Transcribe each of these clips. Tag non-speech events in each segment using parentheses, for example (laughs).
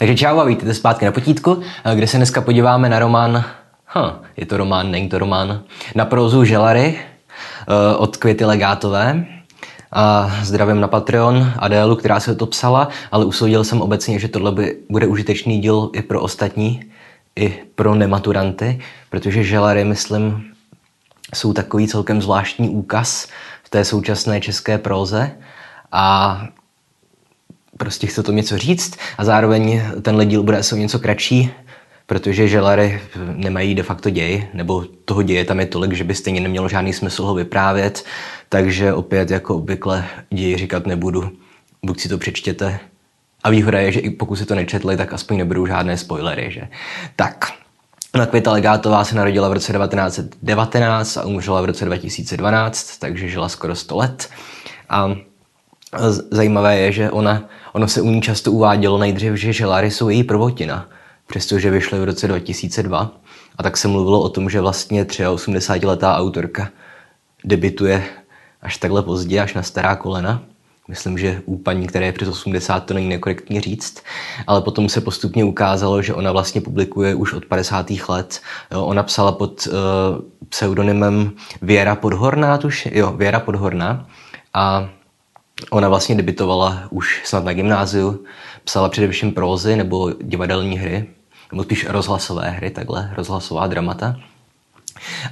Takže čau a vítejte zpátky na potítku, kde se dneska podíváme na román, huh, je to román, není to román, na prózu Želary eh, od Květy Legátové. A zdravím na Patreon Adélu, která se to psala, ale usoudil jsem obecně, že tohle by, bude užitečný díl i pro ostatní, i pro nematuranty, protože Želary, myslím, jsou takový celkem zvláštní úkaz v té současné české próze a prostě chce to něco říct a zároveň tenhle díl bude asi o něco kratší, protože želary nemají de facto děj, nebo toho děje tam je tolik, že by stejně nemělo žádný smysl ho vyprávět, takže opět jako obvykle ději říkat nebudu, buď si to přečtěte. A výhoda je, že i pokud si to nečetli, tak aspoň nebudou žádné spoilery, že? Tak, Ona Květa Legátová se narodila v roce 1919 a umřela v roce 2012, takže žila skoro 100 let. A zajímavé je, že ona Ono se u ní často uvádělo nejdřív, že želary jsou její prvotina, přestože vyšly v roce 2002. A tak se mluvilo o tom, že vlastně 83-letá autorka debituje až takhle pozdě, až na stará kolena. Myslím, že u paní, které je přes 80, to není nekorektní říct, ale potom se postupně ukázalo, že ona vlastně publikuje už od 50. let. Ona psala pod uh, pseudonymem Věra Podhorná, tuž, jo, Věra Podhorná. A Ona vlastně debitovala už snad na gymnáziu, psala především prózy nebo divadelní hry, nebo spíš rozhlasové hry, takhle, rozhlasová dramata.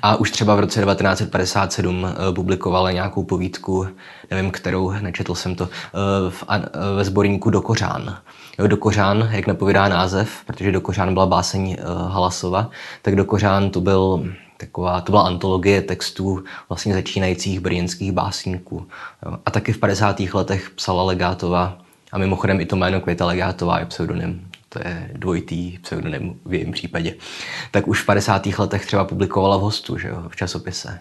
A už třeba v roce 1957 eh, publikovala nějakou povídku, nevím kterou, nečetl jsem to, eh, v, eh, ve sborníku Dokořán. Dokořán, jak napovídá název, protože Dokořán byla báseň Halasova, tak Dokořán to byl taková, to byla antologie textů vlastně začínajících brněnských básníků. A taky v 50. letech psala Legátová a mimochodem i to jméno Květa Legátová je pseudonym. To je dvojitý pseudonym v jejím případě. Tak už v 50. letech třeba publikovala v hostu, že jo, v časopise.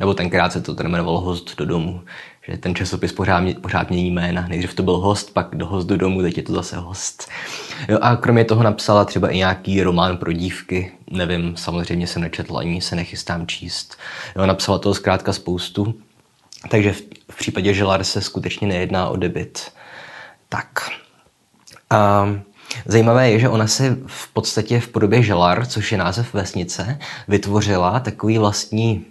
Nebo tenkrát se to jmenovalo Host do domu, že ten časopis pořád, pořád mění jména. Nejdřív to byl host, pak do host do domu, teď je to zase host. Jo, a kromě toho napsala třeba i nějaký román pro dívky. Nevím, samozřejmě jsem nečetl, ani se nechystám číst. Jo, napsala toho zkrátka spoustu. Takže v, v případě Želar se skutečně nejedná o debit. Tak. A Zajímavé je, že ona si v podstatě v podobě Želar, což je název vesnice, vytvořila takový vlastní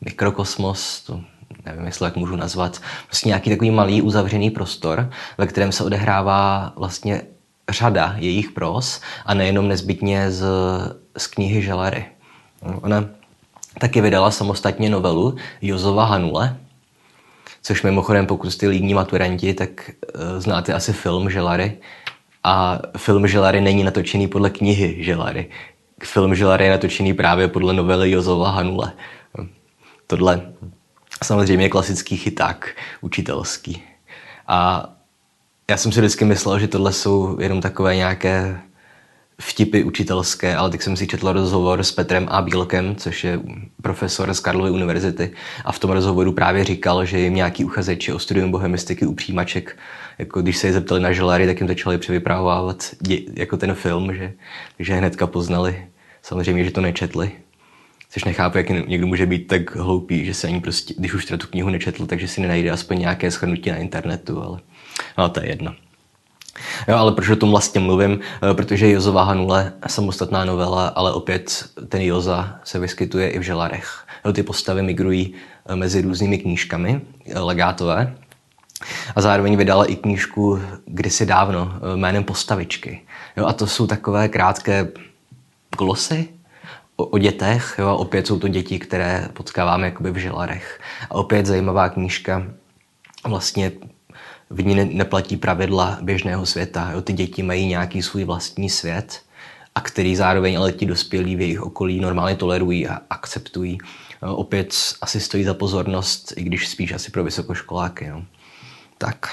mikrokosmos, to nevím, jestli jak můžu nazvat, prostě nějaký takový malý uzavřený prostor, ve kterém se odehrává vlastně řada jejich pros a nejenom nezbytně z, z knihy Želary. Ona taky vydala samostatně novelu Jozova Hanule, což mimochodem, pokud jste lídní maturanti, tak uh, znáte asi film Želary. A film Želary není natočený podle knihy Želary. Film Želary je natočený právě podle novely Jozova Hanule. Tohle samozřejmě klasický chyták učitelský. A já jsem si vždycky myslel, že tohle jsou jenom takové nějaké vtipy učitelské, ale tak jsem si četl rozhovor s Petrem A. Bílkem, což je profesor z Karlovy univerzity a v tom rozhovoru právě říkal, že jim nějaký uchazeči o studium bohemistiky u přijímaček, jako když se je zeptali na želary, tak jim začali převyprávávat jako ten film, že, že hnedka poznali samozřejmě, že to nečetli. Což nechápu, jak někdo může být tak hloupý, že se ani prostě, když už teda tu knihu nečetl, takže si nenajde aspoň nějaké schrnutí na internetu, ale no, to je jedno. Jo, ale proč o tom vlastně mluvím? Eh, protože Jozova Hanule samostatná novela, ale opět ten Joza se vyskytuje i v želarech. Jo, ty postavy migrují eh, mezi různými knížkami eh, legátové. A zároveň vydala i knížku kdysi dávno jménem Postavičky. Jo, a to jsou takové krátké glosy, o, o dětech. Jo? A opět jsou to děti, které potkáváme jakoby v želarech. A opět zajímavá knížka. Vlastně v ní neplatí pravidla běžného světa. Jo? Ty děti mají nějaký svůj vlastní svět, a který zároveň ale ti dospělí v jejich okolí normálně tolerují a akceptují. Jo? Opět asi stojí za pozornost, i když spíš asi pro vysokoškoláky. Jo? Tak.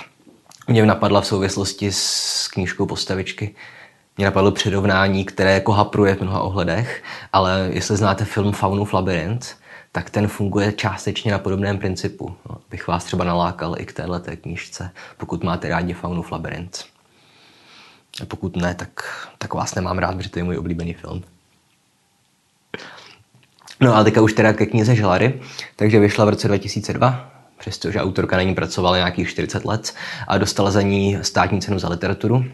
Mě napadla v souvislosti s knížkou Postavičky mě napadlo přirovnání, které jako hapruje v mnoha ohledech, ale jestli znáte film Faunův labirint, tak ten funguje částečně na podobném principu. No, bych vás třeba nalákal i k této knížce, pokud máte rádi Faunův labirint. A pokud ne, tak, tak vás nemám rád, protože to je můj oblíbený film. No a teďka už teda ke knize Želary, takže vyšla v roce 2002, přestože autorka na ní pracovala nějakých 40 let a dostala za ní státní cenu za literaturu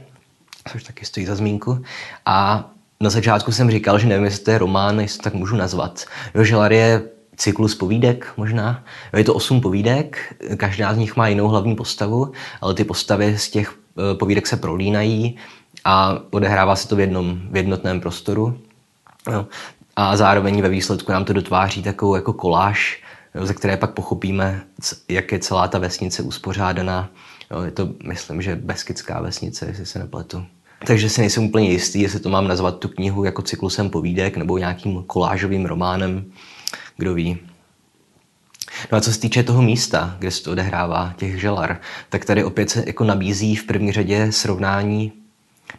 což taky stojí za zmínku. A na začátku jsem říkal, že nevím, jestli to je román, jestli to tak můžu nazvat. Jo, Želar je cyklus povídek možná. Jo, je to osm povídek, každá z nich má jinou hlavní postavu, ale ty postavy z těch eh, povídek se prolínají a odehrává se to v jednom v jednotném prostoru. Jo. A zároveň ve výsledku nám to dotváří takovou jako koláž, ze které pak pochopíme, jak je celá ta vesnice uspořádaná. Je to, myslím, že Beskidská vesnice, jestli se nepletu. Takže si nejsem úplně jistý, jestli to mám nazvat tu knihu jako cyklusem povídek nebo nějakým kolážovým románem, kdo ví. No a co se týče toho místa, kde se to odehrává, těch želar, tak tady opět se jako nabízí v první řadě srovnání,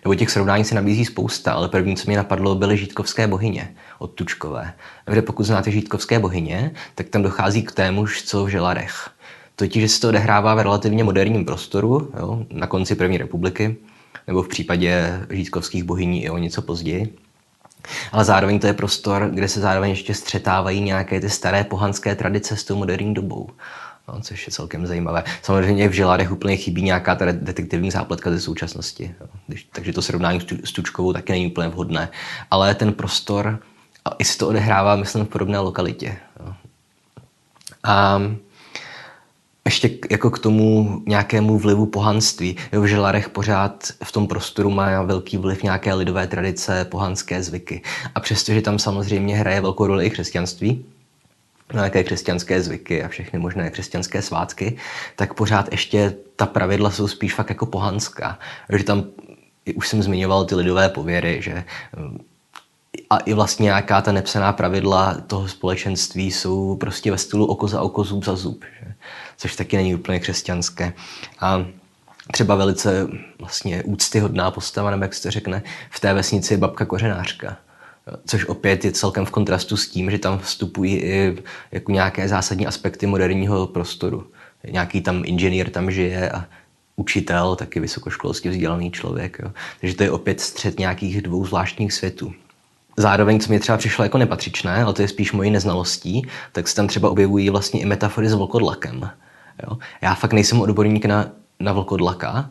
nebo těch srovnání se nabízí spousta, ale první, co mě napadlo, byly žítkovské bohyně od Tučkové. Kde pokud znáte žítkovské bohyně, tak tam dochází k témuž, co v želarech. Totiž, že se to odehrává v relativně moderním prostoru, jo, na konci první republiky, nebo v případě žítkovských bohyní i o něco později. Ale zároveň to je prostor, kde se zároveň ještě střetávají nějaké ty staré pohanské tradice s tou moderní dobou. No, což je celkem zajímavé. Samozřejmě v Želádech úplně chybí nějaká ta detektivní zápletka ze současnosti. Jo. Když, takže to srovnání s Tučkovou taky není úplně vhodné. Ale ten prostor, i se to odehrává, myslím, v podobné lokalitě. Jo. A ještě jako k tomu nějakému vlivu pohanství. Jo, v Želarech pořád v tom prostoru má velký vliv nějaké lidové tradice, pohanské zvyky. A přestože tam samozřejmě hraje velkou roli i křesťanství, nějaké křesťanské zvyky a všechny možné křesťanské svátky, tak pořád ještě ta pravidla jsou spíš fakt jako pohanská. Že tam, už jsem zmiňoval ty lidové pověry, že a i vlastně nějaká ta nepsaná pravidla toho společenství jsou prostě ve stylu oko za oko, zub za zub. Že? Což taky není úplně křesťanské. A třeba velice vlastně úctyhodná postava, nebo jak se řekne, v té vesnici je babka kořenářka. Což opět je celkem v kontrastu s tím, že tam vstupují i jako nějaké zásadní aspekty moderního prostoru. Nějaký tam inženýr tam žije a učitel, taky vysokoškolsky vzdělaný člověk. Jo. Takže to je opět střed nějakých dvou zvláštních světů. Zároveň, co mi třeba přišlo jako nepatřičné, ale to je spíš mojí neznalostí, tak se tam třeba objevují vlastně i metafory s vlkodlakem. Jo? Já fakt nejsem odborník na, na vlkodlaka,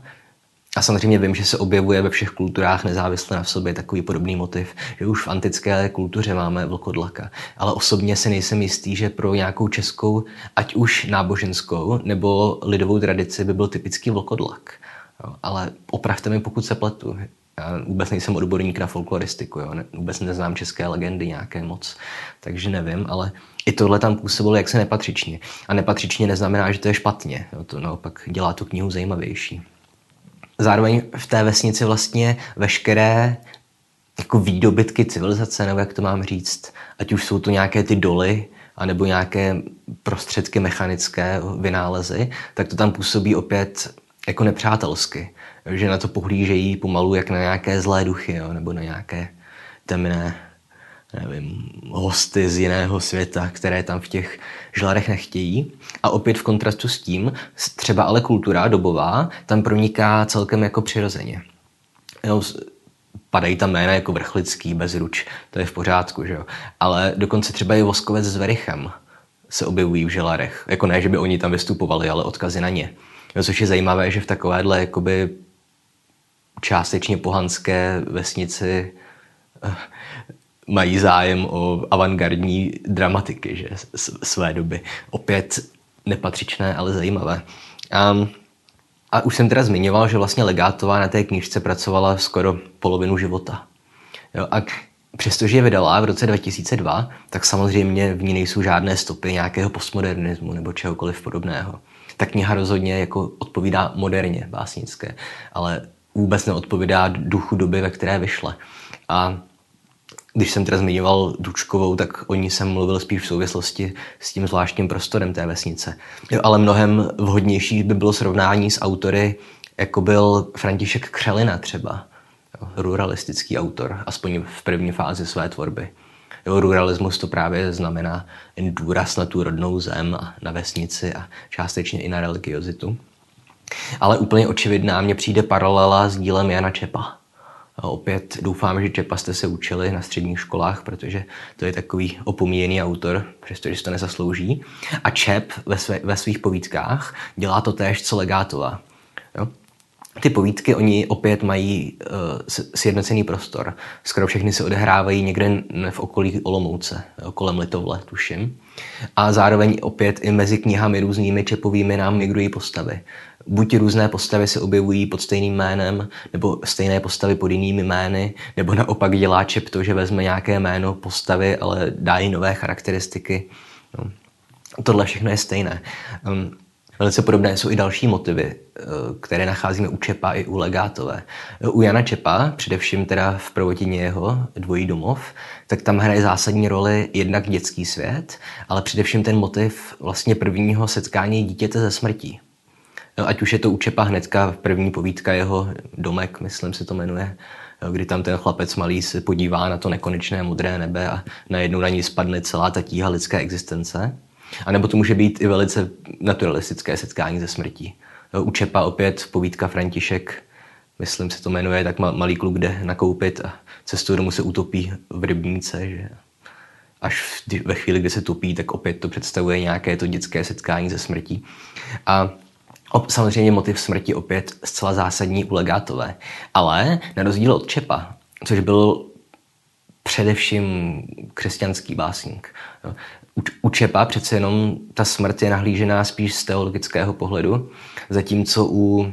a samozřejmě vím, že se objevuje ve všech kulturách nezávisle na sobě takový podobný motiv, že už v antické kultuře máme vlkodlaka. Ale osobně si nejsem jistý, že pro nějakou českou, ať už náboženskou nebo lidovou tradici by byl typický vlkodlak. Jo, ale opravte mi, pokud se pletu. Já vůbec nejsem odborník na folkloristiku, jo? Ne, vůbec neznám české legendy nějaké moc, takže nevím, ale i tohle tam působilo jak se nepatřičně. A nepatřičně neznamená, že to je špatně, jo? to naopak dělá tu knihu zajímavější. Zároveň v té vesnici vlastně veškeré jako výdobytky civilizace, nebo jak to mám říct, ať už jsou to nějaké ty doly, anebo nějaké prostředky mechanické vynálezy, tak to tam působí opět jako nepřátelsky. Že na to pohlížejí pomalu jak na nějaké zlé duchy, jo, nebo na nějaké temné nevím, hosty z jiného světa, které tam v těch žlarech nechtějí. A opět v kontrastu s tím, třeba ale kultura dobová tam proniká celkem jako přirozeně. Jo, padají tam jména jako vrchlický, bezruč, to je v pořádku, že jo. Ale dokonce třeba i voskovec s Verichem se objevují v želarech. Jako ne, že by oni tam vystupovali, ale odkazy na ně. Jo, což je zajímavé, že v takovéhle jakoby částečně pohanské vesnici eh, mají zájem o avantgardní dramatiky že, své doby. Opět nepatřičné, ale zajímavé. Um, a už jsem teda zmiňoval, že vlastně Legátová na té knižce pracovala skoro polovinu života. Jo, a přestože je vydala v roce 2002, tak samozřejmě v ní nejsou žádné stopy nějakého postmodernismu nebo čehokoliv podobného. Ta kniha rozhodně jako odpovídá moderně básnické, ale vůbec neodpovídá duchu doby, ve které vyšle. A když jsem teda zmiňoval Dučkovou, tak o ní jsem mluvil spíš v souvislosti s tím zvláštním prostorem té vesnice. Ale mnohem vhodnější by bylo srovnání s autory, jako byl František Křelina třeba, ruralistický autor, aspoň v první fázi své tvorby. Jo, ruralismus to právě znamená důraz na tu rodnou zem a na vesnici a částečně i na religiozitu. Ale úplně očividná mně přijde paralela s dílem Jana Čepa. Opět doufám, že Čepa jste se učili na středních školách, protože to je takový opomíjený autor, přestože si to nezaslouží. A Čep ve, své, ve svých povídkách dělá to též, co Legátová. Jo? ty povídky, oni opět mají uh, sjednocený prostor. Skoro všechny se odehrávají někde v okolí Olomouce, kolem Litovle, tuším. A zároveň opět i mezi knihami různými čepovými nám migrují postavy. Buď různé postavy se objevují pod stejným jménem, nebo stejné postavy pod jinými jmény, nebo naopak dělá čep to, že vezme nějaké jméno postavy, ale dá jí nové charakteristiky. No. Tohle všechno je stejné. Um, Velice podobné jsou i další motivy, eh, které nacházíme u Čepa i u Legátové. U Jana Čepa, především teda v prvotině jeho Dvojí domov, tak tam hraje zásadní roli jednak dětský svět, ale především ten motiv vlastně prvního setkání dítěte ze smrtí. No, ať už je to u Čepa hnedka první povídka jeho Domek, myslím se to jmenuje, kdy tam ten chlapec malý se podívá na to nekonečné modré nebe a najednou na ní spadne celá ta tíha lidské existence. A nebo to může být i velice naturalistické setkání ze smrtí. U Čepa opět povídka František, myslím se to jmenuje, tak malý kluk jde nakoupit a cestou domů se utopí v rybníce, že až ve chvíli, kdy se topí, tak opět to představuje nějaké to dětské setkání ze smrtí. A samozřejmě motiv smrti opět zcela zásadní u legátové. Ale na rozdíl od Čepa, což byl především křesťanský básník. U Čepa přece jenom ta smrt je nahlížená spíš z teologického pohledu, zatímco u,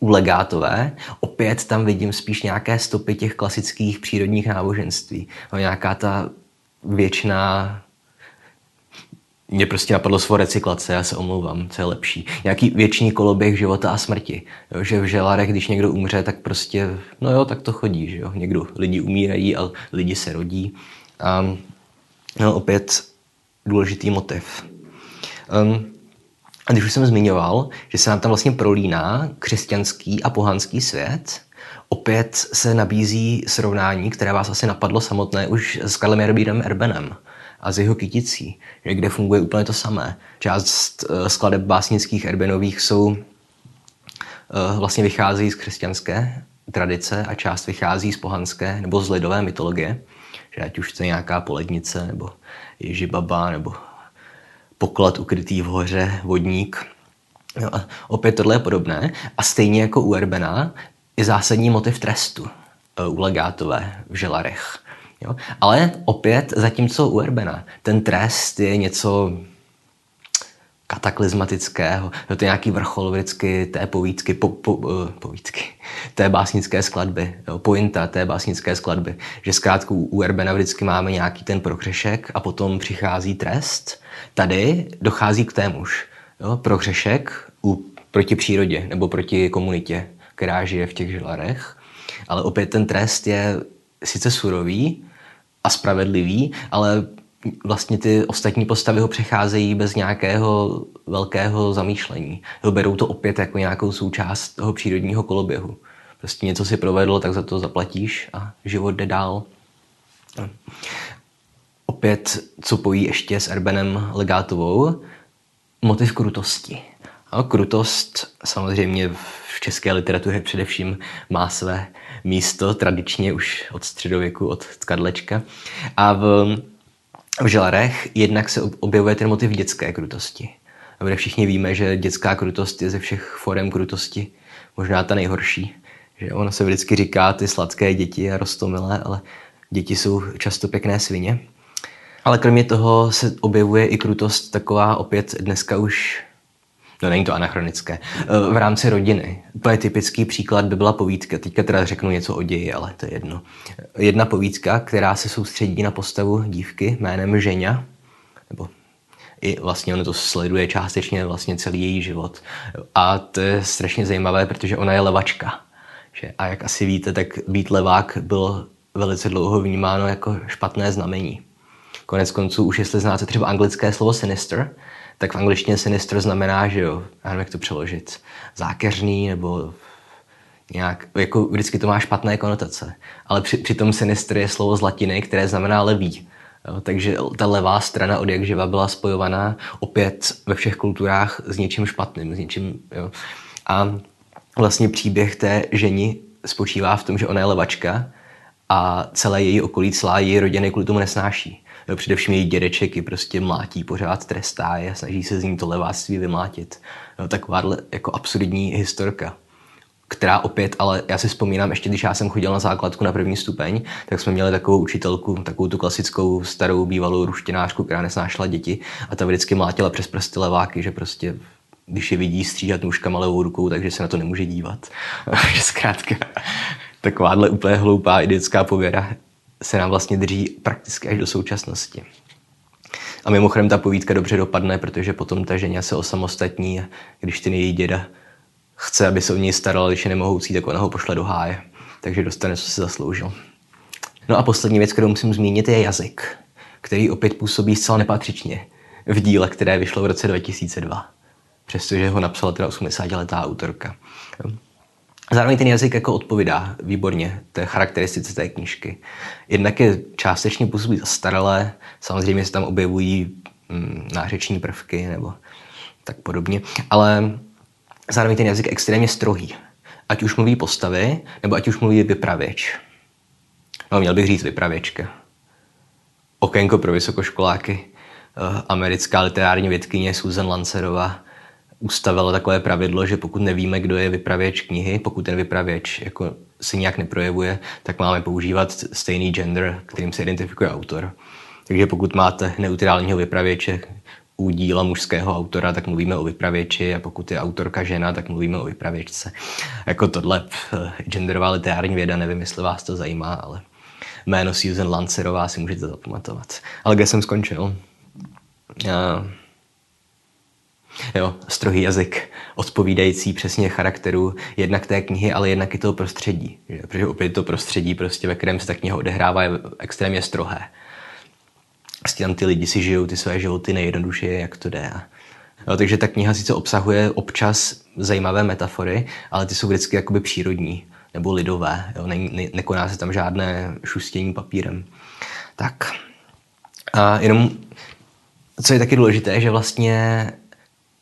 u Legátové opět tam vidím spíš nějaké stopy těch klasických přírodních náboženství. Nějaká ta věčná mě prostě napadlo slovo recyklace, já se omlouvám, co je lepší. Nějaký věčný koloběh života a smrti. Jo, že v želarech, když někdo umře, tak prostě, no jo, tak to chodí, že jo. Někdo, lidi umírají a lidi se rodí. A no, opět důležitý motiv. Um, a když už jsem zmiňoval, že se nám tam vlastně prolíná křesťanský a pohanský svět, opět se nabízí srovnání, které vás asi napadlo samotné už s Karlem Jarobírem Erbenem a z jeho kyticí, kde funguje úplně to samé. Část uh, skladeb básnických Erbenových jsou uh, vlastně vychází z křesťanské tradice a část vychází z pohanské nebo z lidové mytologie, že ať už to je nějaká polednice nebo Ježibaba nebo poklad ukrytý v hoře, vodník. No a opět tohle je podobné. A stejně jako u Erbena je zásadní motiv trestu e, u legátové v želarech. Jo? Ale opět, zatímco u Erbena, ten trest je něco kataklizmatického. Jo, to je nějaký vrchol vždycky té povídky, po, po, uh, povídky, té básnické skladby, jo, pointa té básnické skladby. Že zkrátka u Erbena vždycky máme nějaký ten prohřešek a potom přichází trest. Tady dochází k témuž. Jo, prohřešek u, proti přírodě nebo proti komunitě, která žije v těch želarech. Ale opět ten trest je sice surový a spravedlivý, ale vlastně ty ostatní postavy ho přecházejí bez nějakého velkého zamýšlení. Jo, berou to opět jako nějakou součást toho přírodního koloběhu. Prostě něco si provedl, tak za to zaplatíš a život jde dál. Opět, co pojí ještě s Erbenem Legátovou, motiv krutosti. A krutost samozřejmě v české literatuře především má své místo tradičně už od středověku, od Tkadlečka. A v v želarech jednak se objevuje ten motiv dětské krutosti. A všichni víme, že dětská krutost je ze všech forem krutosti možná ta nejhorší. Že ono se vždycky říká ty sladké děti a rostomilé, ale děti jsou často pěkné svině. Ale kromě toho se objevuje i krutost taková opět dneska už No není to anachronické. Eh, v rámci rodiny. To je typický příklad by byla povídka. Teďka teda řeknu něco o ději, ale to je jedno. Jedna povídka, která se soustředí na postavu dívky jménem Ženя, nebo i vlastně ono to sleduje částečně vlastně celý její život. A to je strašně zajímavé, protože ona je levačka. Že? A jak asi víte, tak být levák bylo velice dlouho vnímáno jako špatné znamení. Konec konců, už jestli znáte třeba anglické slovo sinister, tak v angličtině sinister znamená, že jo, já nevím, jak to přeložit, zákeřný nebo nějak, jako vždycky to má špatné konotace. Ale při, přitom sinister je slovo z latiny, které znamená levý. Jo, takže ta levá strana od jak živa byla spojovaná opět ve všech kulturách s něčím špatným, s něčím, jo. A vlastně příběh té ženi spočívá v tom, že ona je levačka a celé její okolí, celá její rodina kvůli tomu nesnáší. Jo, především její dědeček ji prostě mlátí, pořád trestá je, snaží se z ní to leváctví vymlátit. Jo, taková jako absurdní historka. která opět, ale já si vzpomínám, ještě když já jsem chodil na základku na první stupeň, tak jsme měli takovou učitelku, takovou tu klasickou starou bývalou ruštinářku, která nesnášela děti a ta vždycky mlátila přes prsty leváky, že prostě když je vidí stříhat nůžkama levou rukou, takže se na to nemůže dívat. (laughs) zkrátka takováhle úplně hloupá idiotská pověra se nám vlastně drží prakticky až do současnosti. A mimochodem ta povídka dobře dopadne, protože potom ta ženě se osamostatní když ten její děda chce, aby se o něj staral, když je nemohoucí, tak ona ho pošle do háje. Takže dostane, co si zasloužil. No a poslední věc, kterou musím zmínit, je jazyk, který opět působí zcela nepatřičně v díle, které vyšlo v roce 2002. Přestože ho napsala teda 80-letá autorka. Zároveň ten jazyk jako odpovídá výborně té charakteristice té knížky. Jednak je částečně působí zastaralé, samozřejmě se tam objevují mm, nářeční prvky nebo tak podobně, ale zároveň ten jazyk je extrémně strohý. Ať už mluví postavy, nebo ať už mluví vypravěč. No, měl bych říct vypravěčka. Okénko pro vysokoškoláky. Uh, americká literární vědkyně Susan Lancerová ustavila takové pravidlo, že pokud nevíme, kdo je vypravěč knihy, pokud ten vypravěč jako se nějak neprojevuje, tak máme používat stejný gender, kterým se identifikuje autor. Takže pokud máte neutrálního vypravěče u díla mužského autora, tak mluvíme o vypravěči a pokud je autorka žena, tak mluvíme o vypravěčce. Jako tohle eh, genderová literární věda, nevím, jestli vás to zajímá, ale jméno Susan Lancerová si můžete zapamatovat. Ale kde jsem skončil? Uh, Jo, strohý jazyk, odpovídající přesně charakteru jednak té knihy, ale jednak i toho prostředí. Že? Protože opět to prostředí, prostě, ve kterém se ta kniha odehrává, je extrémně strohé. Prostě tam ty lidi si žijou ty své životy nejjednodušeji, jak to jde. Jo, takže ta kniha sice obsahuje občas zajímavé metafory, ale ty jsou vždycky jakoby přírodní nebo lidové. Jo? Ne, ne, nekoná se tam žádné šustění papírem. Tak. A jenom, co je taky důležité, že vlastně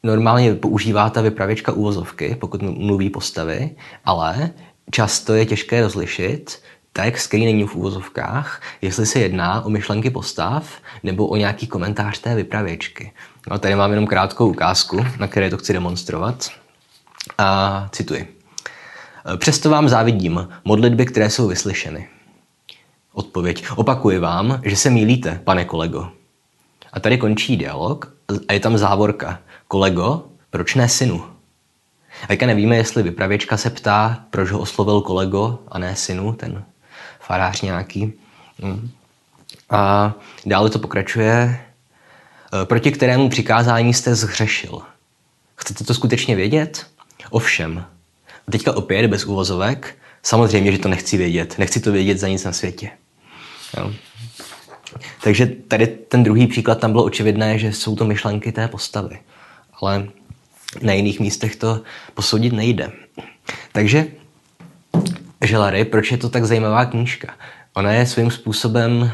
normálně používá ta vypravěčka uvozovky, pokud mluví postavy, ale často je těžké rozlišit text, který není v úvozovkách, jestli se jedná o myšlenky postav nebo o nějaký komentář té vypravěčky. No, tady mám jenom krátkou ukázku, na které to chci demonstrovat. A cituji. Přesto vám závidím modlitby, které jsou vyslyšeny. Odpověď. Opakuji vám, že se mýlíte, pane kolego. A tady končí dialog a je tam závorka. Kolego, proč ne synu? A teďka nevíme, jestli vypravěčka se ptá, proč ho oslovil kolego a ne synu, ten farář nějaký. Mm. A dále to pokračuje, e, proti kterému přikázání jste zhřešil. Chcete to skutečně vědět? Ovšem. A teďka opět bez úvozovek. Samozřejmě, že to nechci vědět. Nechci to vědět za nic na světě. Jo. Takže tady ten druhý příklad, tam bylo očividné, že jsou to myšlenky té postavy ale na jiných místech to posoudit nejde. Takže Želary, proč je to tak zajímavá knížka? Ona je svým způsobem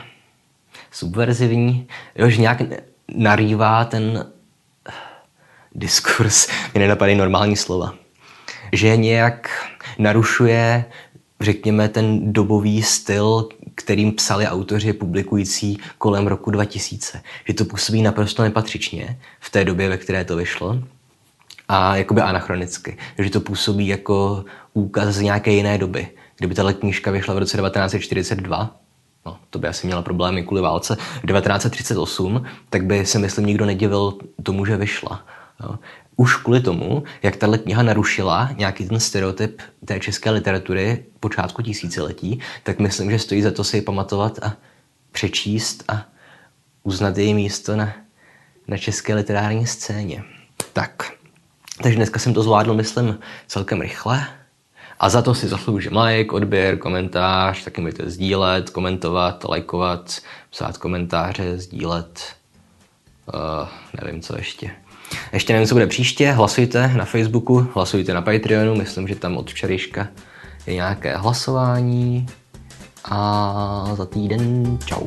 subverzivní, jož nějak narývá ten diskurs, (laughs) mě nenapadají normální slova. Že nějak narušuje, řekněme, ten dobový styl, kterým psali autoři publikující kolem roku 2000. Že to působí naprosto nepatřičně v té době, ve které to vyšlo a jakoby anachronicky. Že to působí jako úkaz z nějaké jiné doby. Kdyby tahle knížka vyšla v roce 1942, no, to by asi měla problémy kvůli válce, 1938, tak by se myslím nikdo nedivil tomu, že vyšla. Už kvůli tomu, jak tahle kniha narušila nějaký ten stereotyp té české literatury počátku tisíciletí, tak myslím, že stojí za to si ji pamatovat a přečíst a uznat její místo na, na české literární scéně. Tak, takže dneska jsem to zvládl, myslím, celkem rychle. A za to si zasloužím like, odběr, komentář, taky můžete sdílet, komentovat, lajkovat, psát komentáře, sdílet, uh, nevím co ještě. Ještě nevím, co bude příště, hlasujte na Facebooku, hlasujte na Patreonu, myslím, že tam od včerejška je nějaké hlasování. A za týden čau.